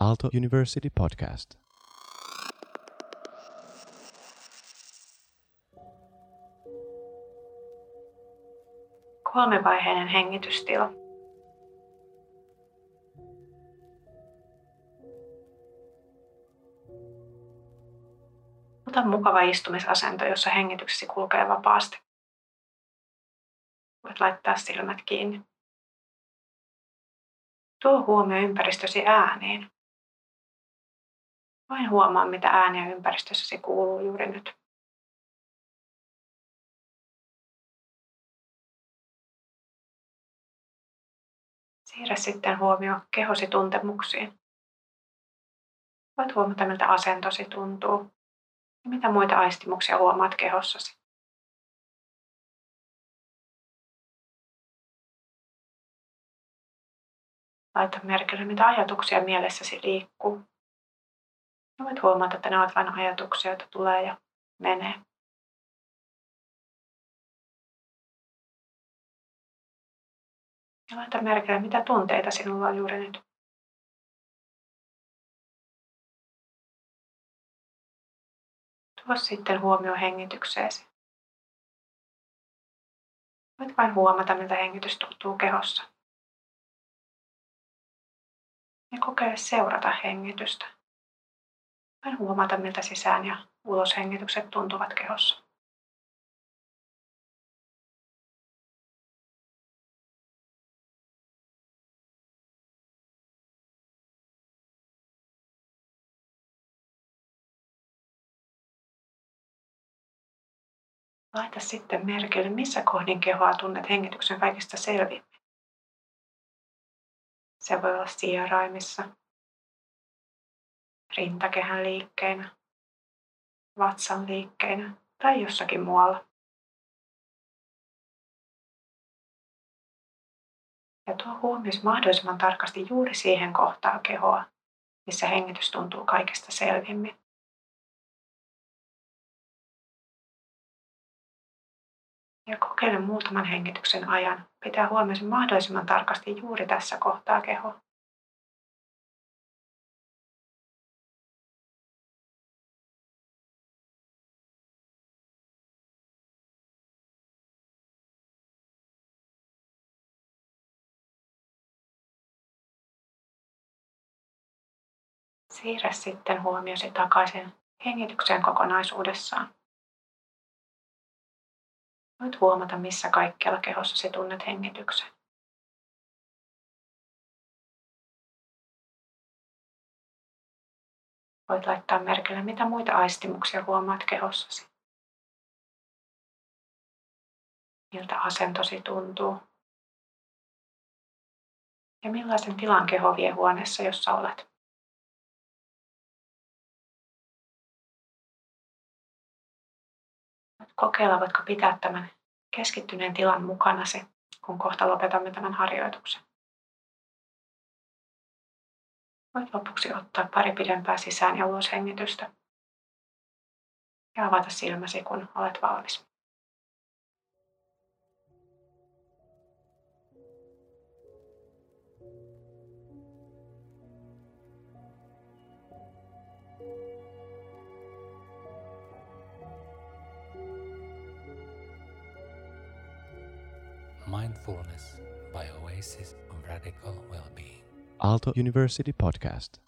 Aalto University Podcast. Kolmivaiheinen hengitystila. Ota mukava istumisasento, jossa hengityksesi kulkee vapaasti. Voit laittaa silmät kiinni. Tuo huomio ympäristösi ääniin. Vain huomaa, mitä ääniä ympäristössäsi kuuluu juuri nyt. Siirrä sitten huomio kehosi tuntemuksiin. Voit huomata, miltä asentosi tuntuu ja mitä muita aistimuksia huomaat kehossasi. Laita merkille, mitä ajatuksia mielessäsi liikkuu. Voit huomata, että ne ovat vain ajatuksia, joita tulee ja menee. Ja laita merkille, mitä tunteita sinulla on juuri nyt. Tuo sitten huomio hengitykseesi. Voit vain huomata, miltä hengitys tuntuu kehossa. Ja kokeile seurata hengitystä. Huomata, miltä sisään ja uloshengitykset tuntuvat kehossa. Laita sitten merkille, missä kohdin kehoa tunnet hengityksen kaikista selvimmin. Se voi olla sieraimissa, rintakehän liikkeinä, vatsan liikkeinä tai jossakin muualla. Ja tuo huomioon mahdollisimman tarkasti juuri siihen kohtaan kehoa, missä hengitys tuntuu kaikesta selvimmin. Ja kokeile muutaman hengityksen ajan pitää huomioon mahdollisimman tarkasti juuri tässä kohtaa kehoa. Siirrä sitten huomiosi takaisin hengitykseen kokonaisuudessaan. Voit huomata, missä kaikkialla kehossasi tunnet hengityksen. Voit laittaa merkille, mitä muita aistimuksia huomaat kehossasi. Miltä asentosi tuntuu. Ja millaisen tilan keho vie huoneessa, jossa olet. Kokeilla, voitko pitää tämän keskittyneen tilan mukanasi, kun kohta lopetamme tämän harjoituksen. Voit lopuksi ottaa pari pidempää sisään- ja uloshengitystä ja avata silmäsi, kun olet valmis. Mindfulness by Oasis of Radical Well-Being. Aalto University Podcast.